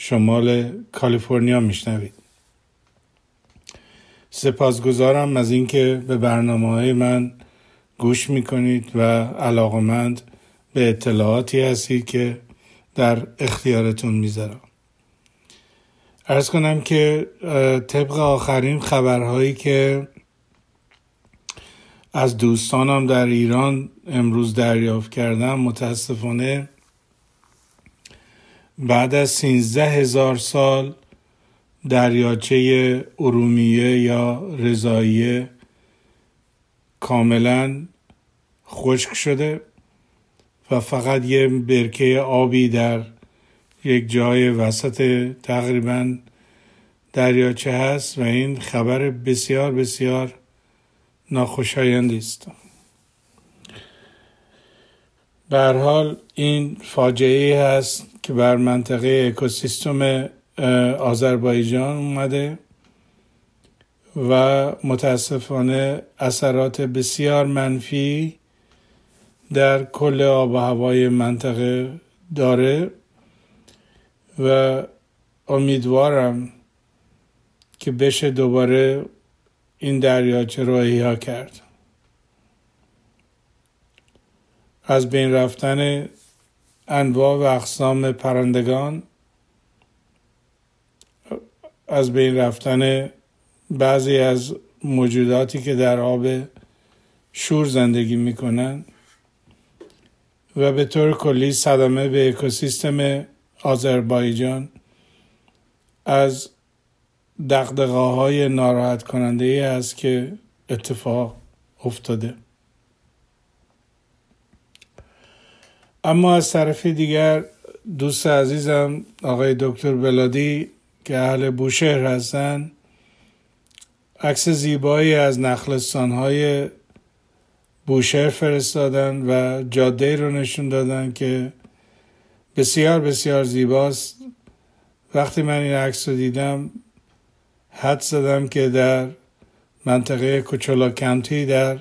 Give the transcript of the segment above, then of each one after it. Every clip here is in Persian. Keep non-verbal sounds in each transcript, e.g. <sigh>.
شمال کالیفرنیا میشنوید. سپاسگزارم از اینکه به برنامه های من گوش می‌کنید و علاقمند به اطلاعاتی هستید که در اختیارتون می‌ذارم. ارز کنم که طبق آخرین خبرهایی که از دوستانم در ایران امروز دریافت کردم متاسفانه بعد از سینزده هزار سال دریاچه ارومیه یا رضاییه کاملا خشک شده و فقط یه برکه آبی در یک جای وسط تقریبا دریاچه هست و این خبر بسیار بسیار ناخوشایندی است. به حال این فاجعه هست که بر منطقه اکوسیستم آذربایجان اومده و متاسفانه اثرات بسیار منفی در کل آب و هوای منطقه داره و امیدوارم که بشه دوباره این دریاچه رو احیا کرد. از بین رفتن انواع و اقسام پرندگان از بین رفتن بعضی از موجوداتی که در آب شور زندگی می‌کنن و به طور کلی صدمه به اکوسیستم آذربایجان از دقدقه های ناراحت کننده ای است که اتفاق افتاده. اما از طرف دیگر دوست عزیزم آقای دکتر بلادی که اهل بوشهر هستن عکس زیبایی از نخلستان های بوشهر فرستادن و جاده رو نشون دادن که بسیار بسیار زیباست. وقتی من این عکس رو دیدم حد زدم که در منطقه کوچولا کانتی در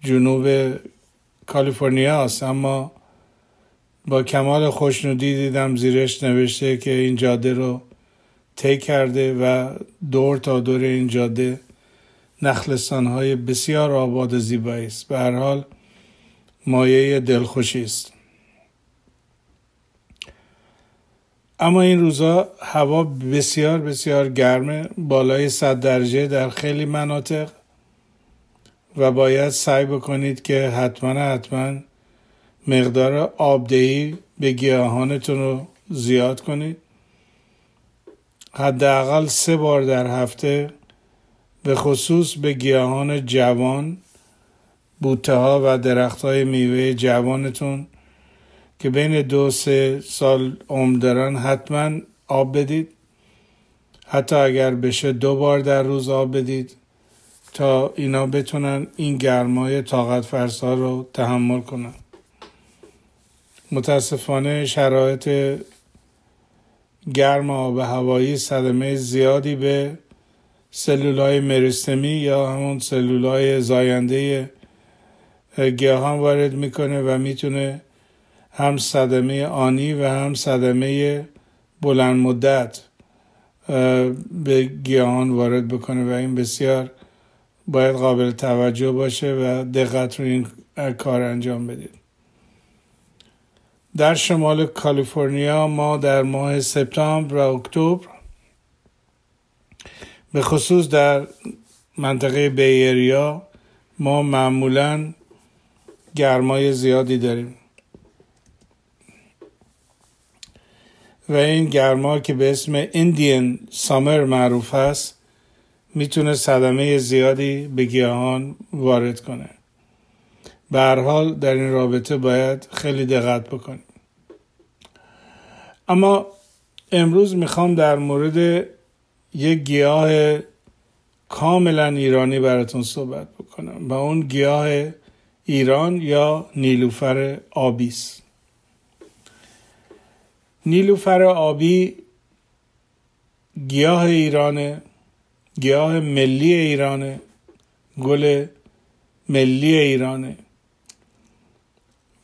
جنوب کالیفرنیا است. اما با کمال خوشنودی دیدم زیرش نوشته که این جاده رو طی کرده و دور تا دور این جاده نخلستان های بسیار آباد زیبایی است. به هر حال مایه دلخوشی است. اما این روزا هوا بسیار بسیار گرمه. بالای صد درجه در خیلی مناطق و باید سعی بکنید که حتما حتما مقدار آبدهی به گیاهانتون رو زیاد کنید. حداقل سه بار در هفته به خصوص به گیاهان جوان بوته ها و درخت های میوه جوانتون که بین دو سه سال عمر دارن حتما آب بدید. حتی اگر بشه دو بار در روز آب بدید تا اینا بتونن این گرمای طاقت فرسا رو تحمل کنن. متاسفانه شرایط گرم آب هوایی صدمه زیادی به سلولای مرستمی یا همون سلولای زاینده گیاهان وارد می‌کنه و می‌تونه هم صدمه آنی و هم صدمه بلند مدت به گیاهان وارد بکنه و این بسیار باید قابل توجه باشه و دقت رو این کار انجام بدید. در شمال کالیفرنیا ما در ماه سپتامبر و اکتبر به خصوص در منطقه بیریا ما معمولا گرمای زیادی داریم. و این گرما که به اسم ایندین سامر معروف است می‌تونه صدمه زیادی به گیاهان وارد کنه. به هر حال در این رابطه باید خیلی دقت بکنیم. اما امروز می‌خوام در مورد یک گیاه کاملا ایرانی براتون صحبت بکنم و اون گیاه ایران یا نیلوفر آبی است. نیلوفر آبی گیاه ایرانه گیاه ملی ایرانه گل ملی ایرانه.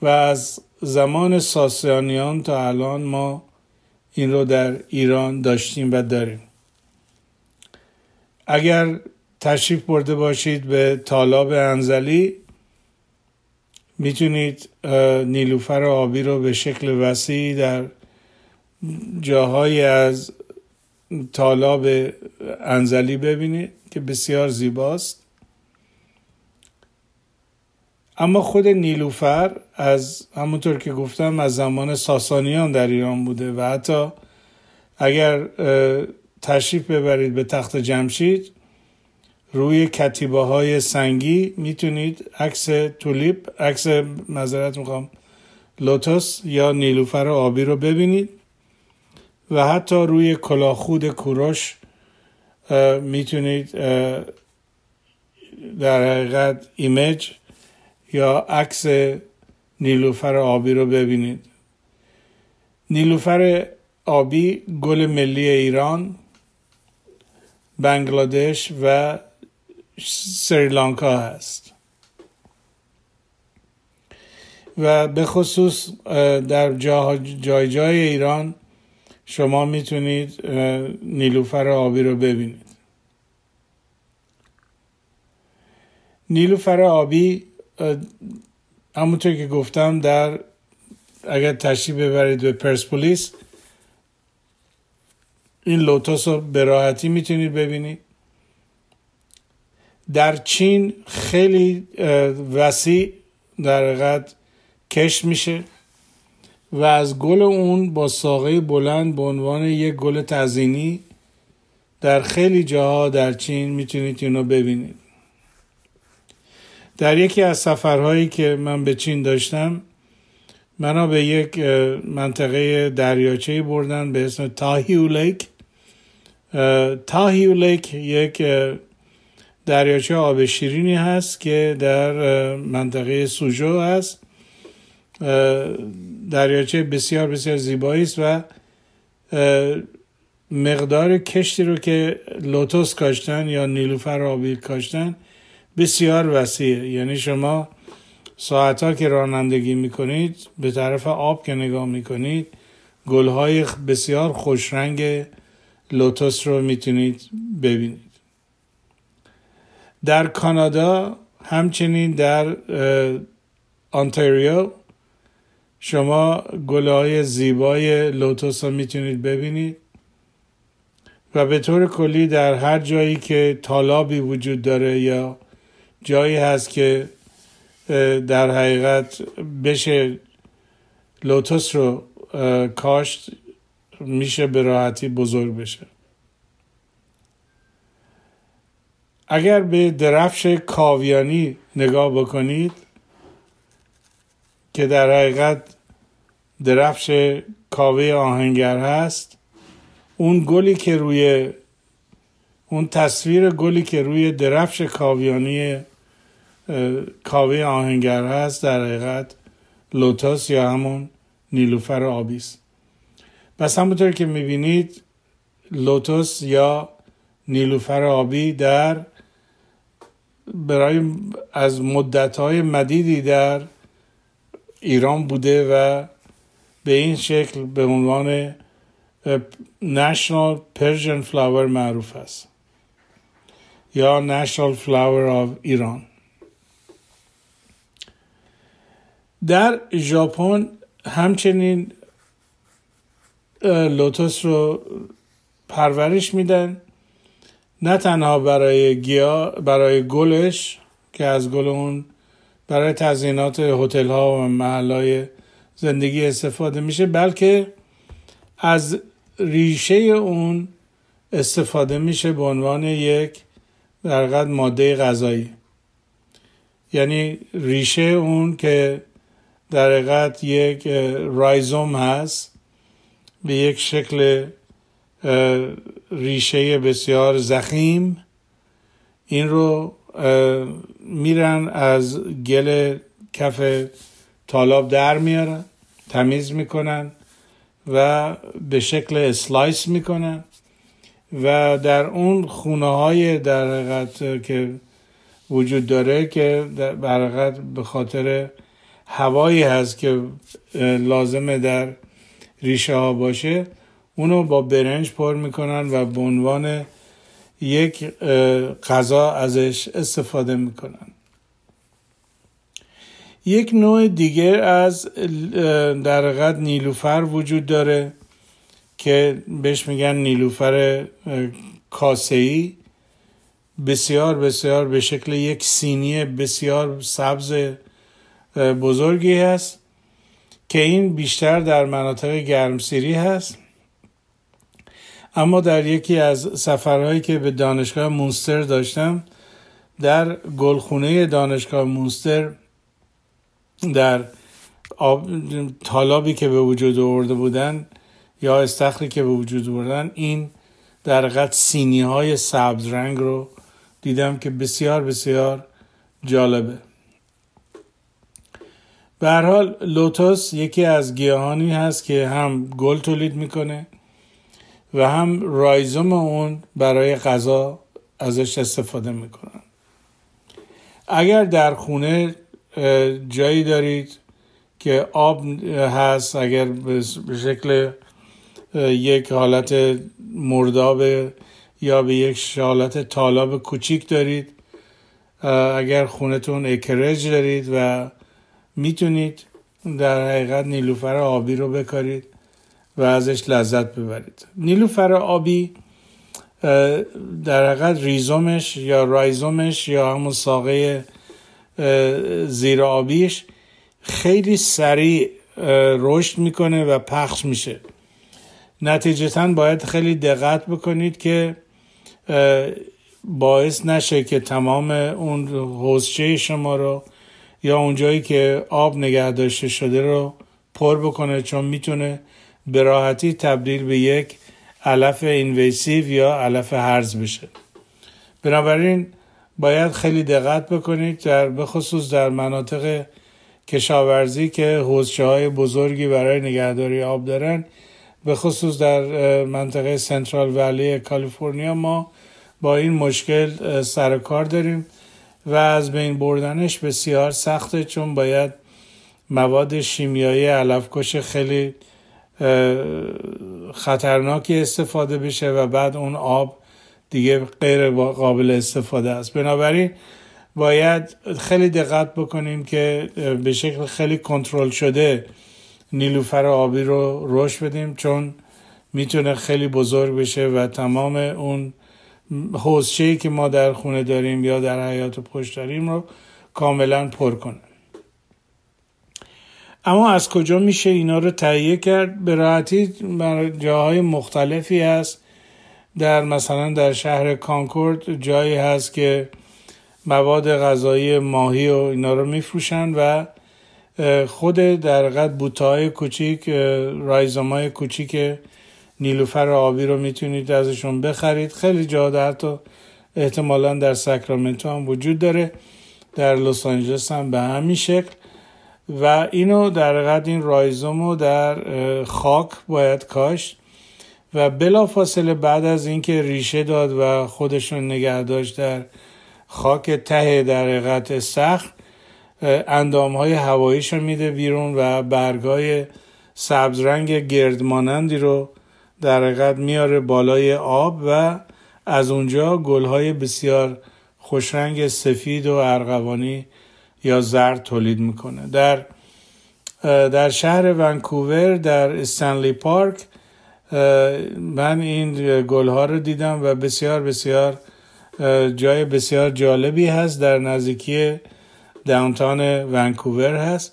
و از زمان ساسانیان تا الان ما این رو در ایران داشتیم و داریم. اگر تشریف برده باشید به تالاب انزلی می‌تونید نیلوفر آبی رو به شکل وسیعی در جاهایی از تالاب انزلی ببینید که بسیار زیباست. اما خود نیلوفر از همونطور که گفتم از زمان ساسانیان در ایران بوده و حتی اگر تشریف ببرید به تخت جمشید روی کتیبه های سنگی می‌تونید عکس تولیپ عکس مذارت می‌خوام لوتوس یا نیلوفر آبی رو ببینید و حتی روی کلاخود کوروش می‌تونید در حقیقت ایمیج یا عکس نیلوفر آبی رو ببینید. نیلوفر آبی گل ملی ایران بنگلادش و سریلانکا هست. و به خصوص در جای جای ایران شما می‌تونید نیلوفر آبی رو ببینید. نیلوفر آبی همونطور که گفتم در اگر تشریف ببرید به پرسپولیس این لوتوس رو به راحتی می‌تونید ببینید. در چین خیلی وسیع در حقیقت کش میشه و از گل اون با ساقه بلند به عنوان یک گل تزینی در خیلی جاها در چین می‌تونید اینو ببینید. در یکی از سفرهایی که من به چین داشتم منو به یک منطقه دریاچه بردن به اسم Taihu Lake. Taihu Lake یک دریاچه آب شیرینی هست که در منطقه سوژو هست. دریاچه بسیار بسیار زیبایی است و مقدار کشتی رو که لوتوس کاشتن یا نیلوفر آبی کاشتن بسیار وسیعه یعنی شما ساعت ها که رانندگی می‌کنید به طرف آب که نگاه می‌کنید گلهای بسیار خوشرنگ لوتوس رو می‌تونید ببینید. در کانادا همچنین در آنتاریو شما گلهای زیبای لوتوس رو می‌تونید ببینید. و به طور کلی در هر جایی که تالابی وجود داره یا جایی هست که در حقیقت بشه لوتوس رو کاشت میشه به راحتی بزرگ بشه. اگر به درفش کاویانی نگاه بکنید که در حقیقت درفش کاوه آهنگر هست اون گلی که روی اون تصویر گلی که روی درفش کاویانی کاوه آهنگر هست در حقیقت لوتاس یا همون نیلوفر آبی است. پس همونطور که می‌بینید لوتوس یا نیلوفر آبی در برای از مدتهای مدیدی در ایران بوده و به این شکل به عنوان National Persian Flower معروف است یا National Flower of ایران در ژاپن همچنین لوتوس رو پرورش میدن. نه تنها برای گیا برای گلش که از گل اون برای تزیینات هتل ها و محل زندگی استفاده میشه بلکه از ریشه اون استفاده میشه به عنوان یک در ماده غذایی. یعنی ریشه اون که در حقیقت یک رایزوم هست به یک شکل ریشه بسیار زخیم. این رو میرن از گل کف تالاب در میارن تمیز می‌کنن و به شکل اسلایس می‌کنن و در اون خونه های در که وجود داره که در به خاطر هوایی هست که لازمه در ریشه ها باشه اونو با برنج پر می‌کنن و به عنوان یک غذا ازش استفاده می‌کنن. یک نوع دیگر از در نیلوفر وجود داره که بهش میگن نیلوفر کاسهی بسیار بسیار به شکل یک سینی بسیار سبز بزرگی هست که این بیشتر در مناطق گرمسیری هست. اما در یکی از سفرهایی که به دانشگاه مونستر داشتم در گلخونه دانشگاه مونستر در آب تالابی که به وجود آورده بودن یا استخری که به وجود آوردن این در قد سینی های سبز رنگ رو دیدم که بسیار بسیار جالبه. به هر حال لوتوس یکی از گیاهانی هست که هم گل تولید می‌کنه و هم رایزوم اون برای غذا ازش استفاده می‌کنن. اگر در خونه جایی دارید که آب هست اگر به شکل یک حالت مرداب یا به یک حالت طالاب کوچیک دارید اگر خونتون اکرج دارید و می‌تونید در حقیقت نیلوفر آبی رو بکارید و ازش لذت ببرید. نیلوفر آبی در حقیقت ریزومش یا رایزومش یا همون ساقه زیر آبیش خیلی سریع رشد می‌کنه و پخش میشه. نتیجتا باید خیلی دقت بکنید که باعث نشه که تمام اون حوزچه شما رو یا اونجایی که آب نگه داشته شده رو پر بکنه چون می‌تونه به راحتی تبدیل به یک علف اینویسیو یا علف هرز بشه. بنابراین باید خیلی دقت بکنید در بخصوص در مناطق کشاورزی که حوزچه های بزرگی برای نگهداری آب دارن. به خصوص در منطقه سنترال ولی کالیفرنیا ما با این مشکل سر کار داریم. و از بین بردنش بسیار سخته چون باید مواد شیمیایی علفکش خیلی خطرناکی استفاده بشه و بعد اون آب دیگه غیر قابل استفاده است. بنابراین باید خیلی دقت بکنیم که به شکل خیلی کنترل شده نیلوفر آبی رو رشد بدیم چون می‌تونه خیلی بزرگ بشه و تمام اون حوزچه که ما در خونه داریم یا در حیات پشت داریم رو کاملا پر کنه. اما از کجا میشه اینا رو تهیه کرد؟ به راحتی جاهای مختلفی هست. در مثلا در شهر کانکورد جایی هست که مواد غذایی ماهی و اینا رو میفروشن و خود در قد بوتهای کوچیک رایزمای کوچیک نیلوفر آبی رو می‌تونید ازشون بخرید. خیلی جا در تو احتمالا در ساکرامنتو هم وجود داره. در لس آنجلس هم به همین شکل. و اینو در قد این رایزوم رو در خاک باید کاشت. و بلا فاصله بعد از اینکه ریشه داد و خودشون نگه داشت در خاک ته در حقیقت استخر اندام های هواییش میده بیرون و برگای سبز رنگ گردمانندی رو در حقیقت میاره بالای آب و از اونجا گلهای بسیار خوشرنگ سفید و ارغوانی یا زرد تولید می‌کنه. در در شهر ونکوور در استنلی پارک من این گلها رو دیدم و بسیار بسیار جای بسیار جالبی هست در نزدیکی داونتان ونکوور هست.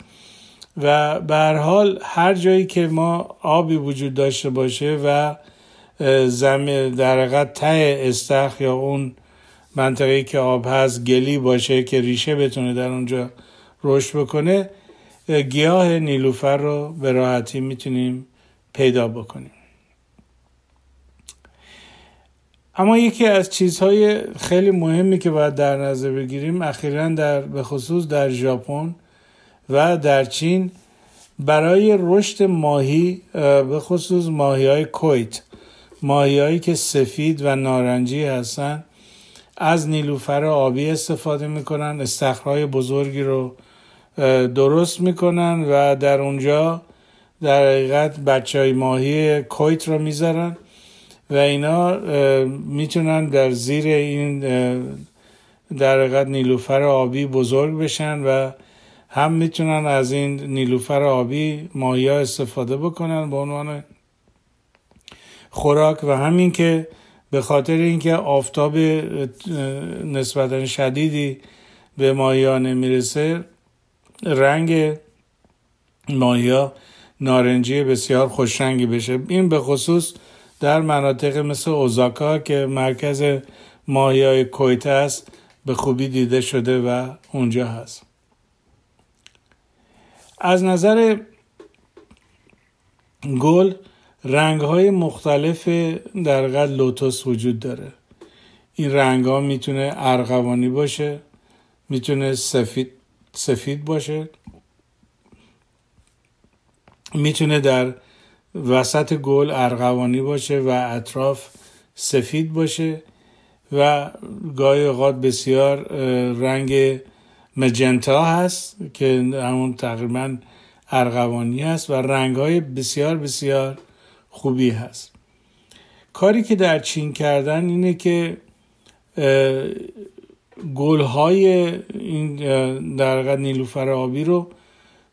و به حال هر جایی که ما آبی وجود داشته باشه و زمین در حقیقت ته استخ یا اون منطقه که آب هست گلی باشه که ریشه بتونه در اونجا رشد بکنه گیاه نیلوفر رو به راحتی می‌تونیم پیدا بکنیم. اما یکی از چیزهای خیلی مهمی که باید در نظر بگیریم اخیرا در به خصوص در ژاپن و در چین برای رشد ماهی به خصوص ماهی های کویت ماهی هایی که سفید و نارنجی هستن از نیلوفر آبی استفاده می‌کنن استخرهای بزرگی رو درست می‌کنن و در اونجا در حقیقت بچه های ماهی کویت رو می‌ذارن و اینا می‌تونن در زیر این در حقیقت نیلوفر آبی بزرگ بشن و هم می‌تونن از این نیلوفر آبی ماهی ها استفاده بکنن به عنوان خوراک و همین که به خاطر اینکه آفتاب نسبتا شدیدی به ماهی نمی‌رسه رنگ ماهی ها نارنجی بسیار خوشرنگی بشه. این به خصوص در مناطق مثل اوزاکا که مرکز ماهی های کویت است به خوبی دیده شده و اونجا هست. از نظر گل رنگ های مختلف در قد لوتوس وجود داره. این رنگ ها می‌تونه ارغوانی باشه می‌تونه سفید سفید باشه می‌تونه در وسط گل ارغوانی باشه و اطراف سفید باشه و گاهی اوقات بسیار رنگ مجنتا هست که همون تقریبا ارغوانی هست و رنگ های بسیار بسیار خوبی هست. کاری که در چین کردن اینه که گل های این در نیلوفر آبی رو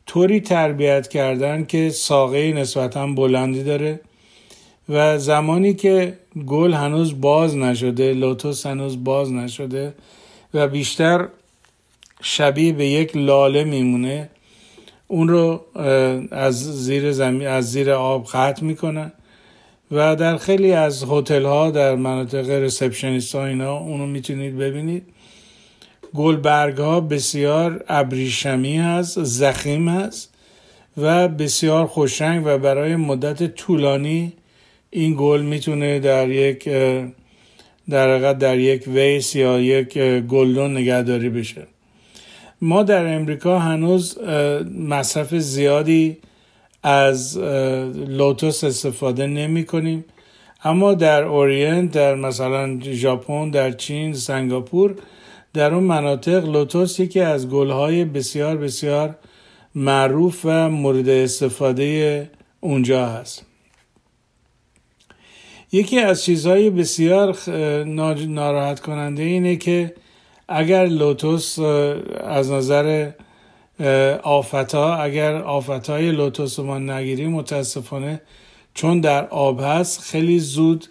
طوری تربیت کردن که ساقه نسبتا بلندی داره و زمانی که گل هنوز باز نشده لوتوس هنوز باز نشده و بیشتر شبیه به یک لاله میمونه. اون رو از زیر زمین از زیر آب قطع می‌کنن و در خیلی از هتل ها در مناطق ریسپشنیست ها اینا اونو می‌تونید ببینید. گلبرگ ها بسیار ابریشمی هست زخیم هست و بسیار خوشرنگ و برای مدت طولانی این گل می‌تونه در یک در در یک vase یا یک گلدون نگهداری بشه. ما در امریکا هنوز مصرف زیادی از لوتوس استفاده نمی کنیم. اما در Orient در مثلا ژاپن در چین سنگاپور در اون مناطق لوتوس یکی از گلهای بسیار بسیار معروف و مورد استفاده اونجا هست. یکی از چیزهای بسیار ناراحت کننده اینه که اگر لوتوس از نظر آفتا اگر آفتهای لوتوس ما نگیریم متاسفانه چون در آب هست خیلی زود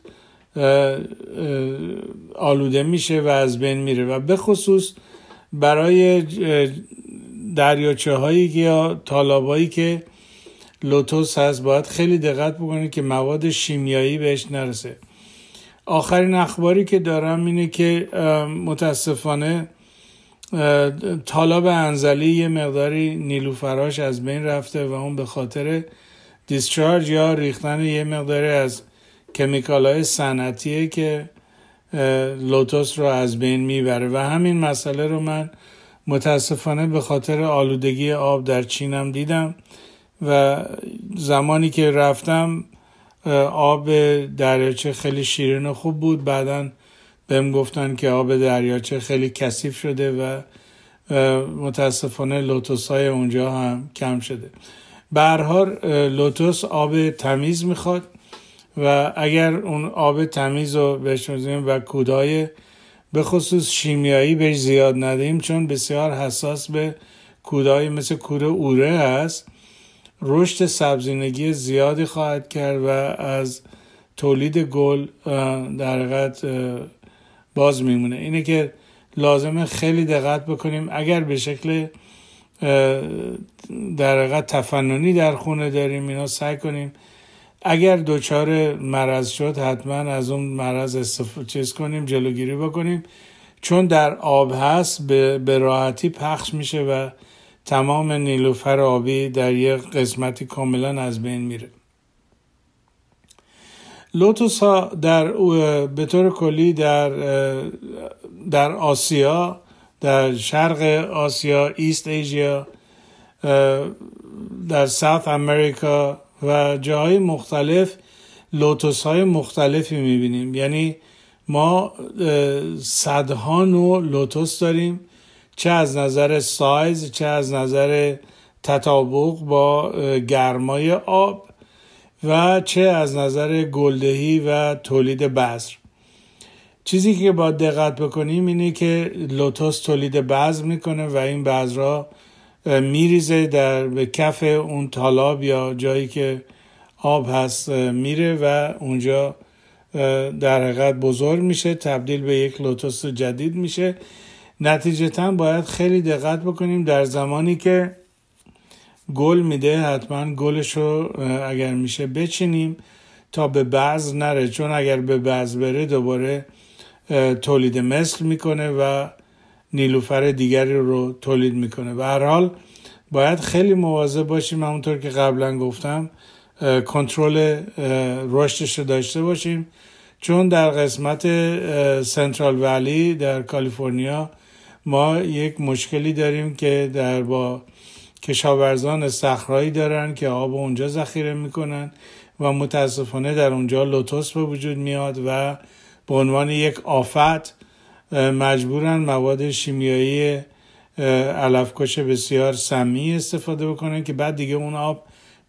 آلوده میشه و از بین میره. و به خصوص برای دریاچه هایی یا تالابایی که لوتوس هست باید خیلی دقت بکنید که مواد شیمیایی بهش نرسه. آخرین اخباری که دارم اینه که متاسفانه طالاب انزلی یه مقداری نیلوفراش از بین رفته و اون به خاطر دیسچارج یا ریختن یه مقداری از کمیکال های صنعتیه که لوتوس رو از بین می‌بره. و همین مسئله رو من متاسفانه به خاطر آلودگی آب در چینم دیدم و زمانی که رفتم آب دریاچه خیلی شیرین و خوب بود. بعدا بهم گفتن که آب دریاچه خیلی کثیف شده و متاسفانه لوتوس های اونجا هم کم شده. برهار لوتوس آب تمیز می‌خواد و اگر اون آب تمیز رو بهش و کودای به خصوص شیمیایی بهش زیاد ندهیم چون بسیار حساس به کودایی مثل کود اوره هست. رشد سبزینگی زیادی خواهد کرد و از تولید گل در حقیقت باز میمونه. اینه که لازمه خیلی دقت بکنیم. اگر به شکل در حقیقت تفننی در خونه داریم اینا سعی کنیم. اگر دچار مرض شد حتما از اون مرض استفاده چیز کنیم جلوگیری بکنیم. چون در آب هست به راحتی پخش میشه و تمام نیلوفر آبی در یک قسمتی کاملا از بین میره. لوتوس ها در به طور کلی در در آسیا در شرق آسیا ایست ایژیا در ساوت امریکا و جاهای مختلف لوتوس های مختلفی می‌بینیم. یعنی ما صدها نوع لوتوس داریم. چه از نظر سایز چه از نظر تطابق با گرمای آب و چه از نظر گلدهی و تولید بذر. چیزی که باید دقت بکنیم اینه که لوتوس تولید بذر می‌کنه و این بذرها میریزه در به کف اون تالاب یا جایی که آب هست میره و اونجا در حقیقت بزرگ میشه تبدیل به یک لوتوس جدید میشه. نتیجتا باید خیلی دقت بکنیم در زمانی که گل میده حتما گلش رو اگر میشه بچینیم تا به بعض نره. چون اگر به بعض بره دوباره تولید مثل می‌کنه و نیلوفر دیگری رو تولید می‌کنه. و هر حال باید خیلی مواظب باشیم. همونطور که قبلا گفتم کنترل رشدش رو داشته باشیم. چون در قسمت سنترال ولی در کالیفرنیا ما یک مشکلی داریم که در با کشاورزان صخرایی دارن که آب اونجا ذخیره می‌کنن و متاسفانه در اونجا لوتوس به وجود میاد و به عنوان یک آفت مجبورن مواد شیمیایی علفکش بسیار سمی استفاده بکنن که بعد دیگه اون آب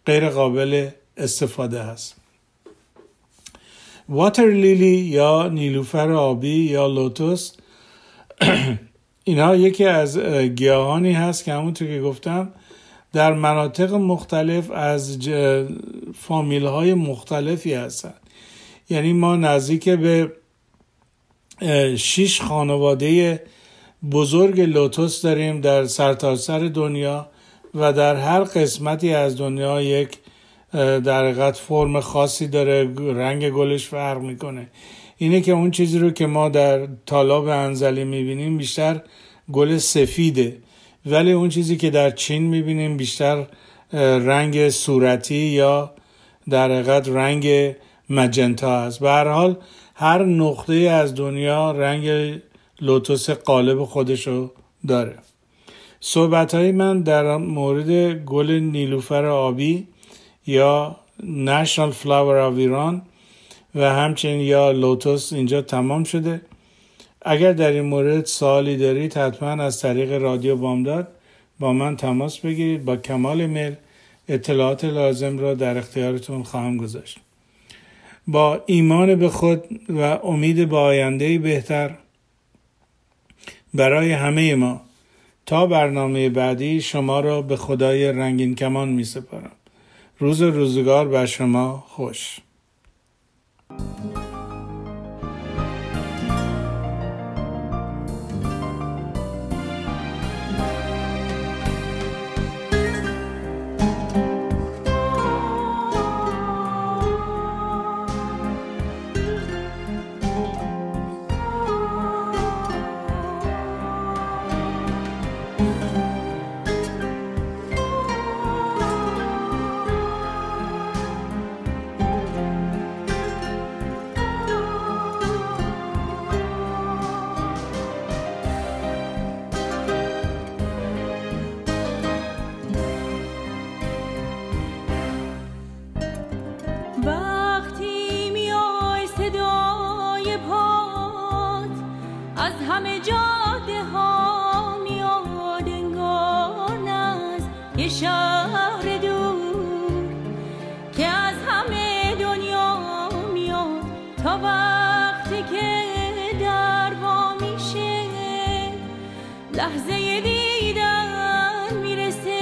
غیر قابل استفاده هست. واتر لیلی یا نیلوفر آبی یا لوتوس <clears throat> اینها یکی از گیاهانی هست که همونطور که گفتم در مناطق مختلف از فامیل های مختلفی هستند. یعنی ما نزدیک به شش خانواده بزرگ لوتوس داریم در سرتاسر سر دنیا و در هر قسمتی از دنیا یک در فرم خاصی داره رنگ گلش فرق می‌کنه. اینه که اون چیزی رو که ما در طالاب انزلی می‌بینیم بیشتر گل سفیده. ولی اون چیزی که در چین می‌بینیم بیشتر رنگ صورتی یا در حقیقت رنگ magenta است به هر حال هر نقطه از دنیا رنگ لوتوس قالب خودشو داره. صحبت های من در مورد گل نیلوفر آبی یا national flower of Iran و همچنین یا لوتوس اینجا تمام شده. اگر در این مورد سوالی دارید حتما از طریق رادیو بامداد با من تماس بگیرید. با کمال میل اطلاعات لازم را در اختیارتون خواهم گذاشت. با ایمان به خود و امید به آینده بهتر برای همه ما تا برنامه بعدی شما را به خدای رنگین کمان می سپارم. روز روزگار بر شما خوش. وقتی وقتی که در وا میشه لحظه دیدن می‌رسه.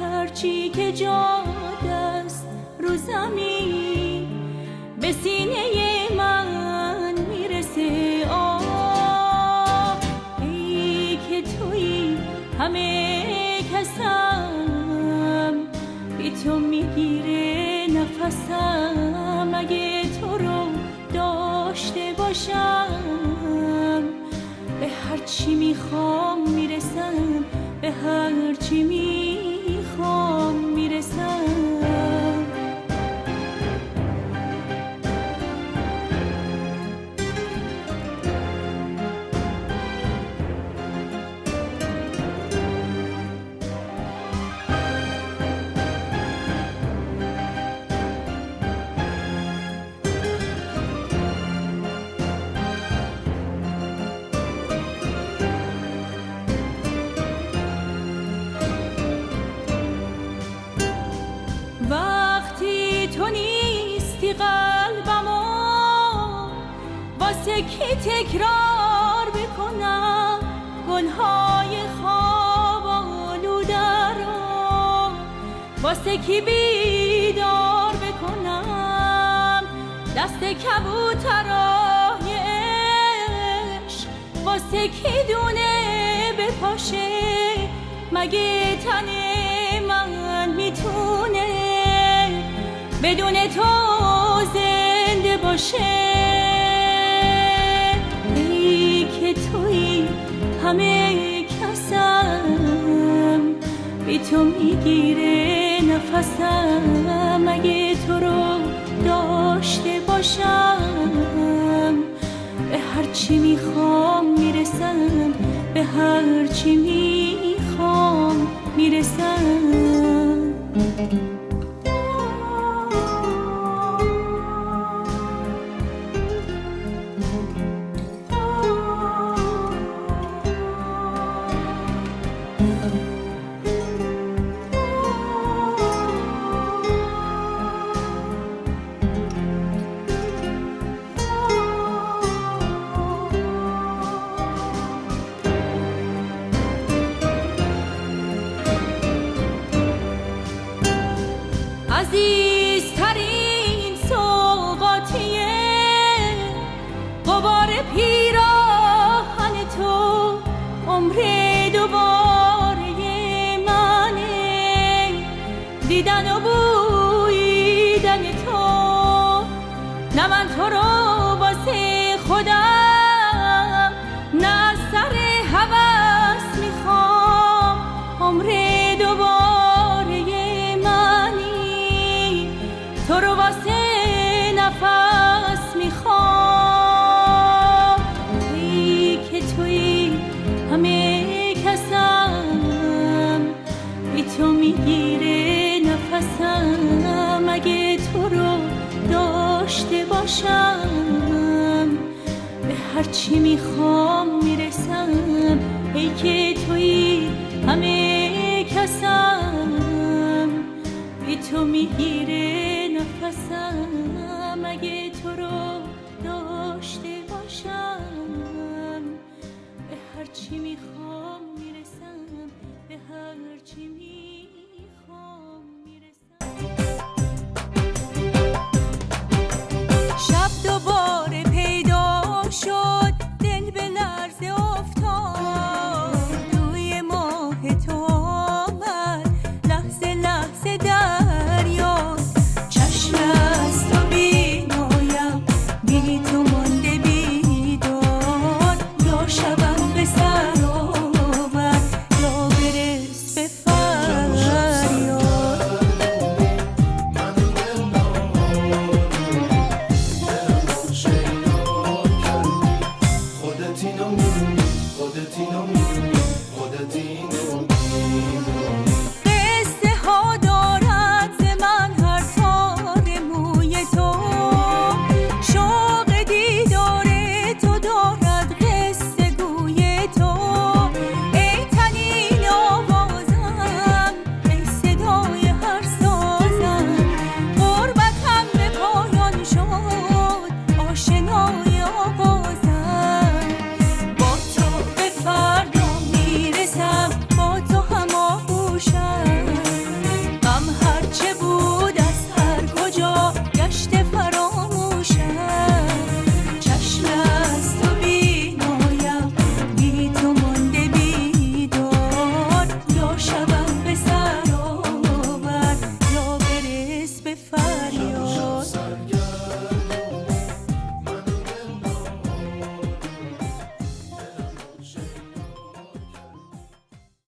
هرچی که جا است رو زمین به سینه من می‌رسه. آه ای که توی همه کسم بی تو می‌گیره نفسم. میشم به هر چی می‌خوام می‌رسم به هر چی می نیستی قلبمو واسه کی تکرار بکنم گلهای خواب آلوده رو واسه کی بیدار بکنم دست کبوترای عشق واسه کی دونه بپاشه؟ مگه تن من می‌تونه بدون تو باشه. ای که توی همه کسم بی تو می‌گیره نفسم. اگه تو رو داشته باشم به هر چی می‌خوام می‌رسم به هر چی می‌خوام می‌رسم. چی می‌خوام می‌رسم ای که توی همه کسم. بی تو می‌گیره نفسم اگه تو رو داشته باشم. به هر چی می‌خوام می‌رسم به هر چی می‌خوام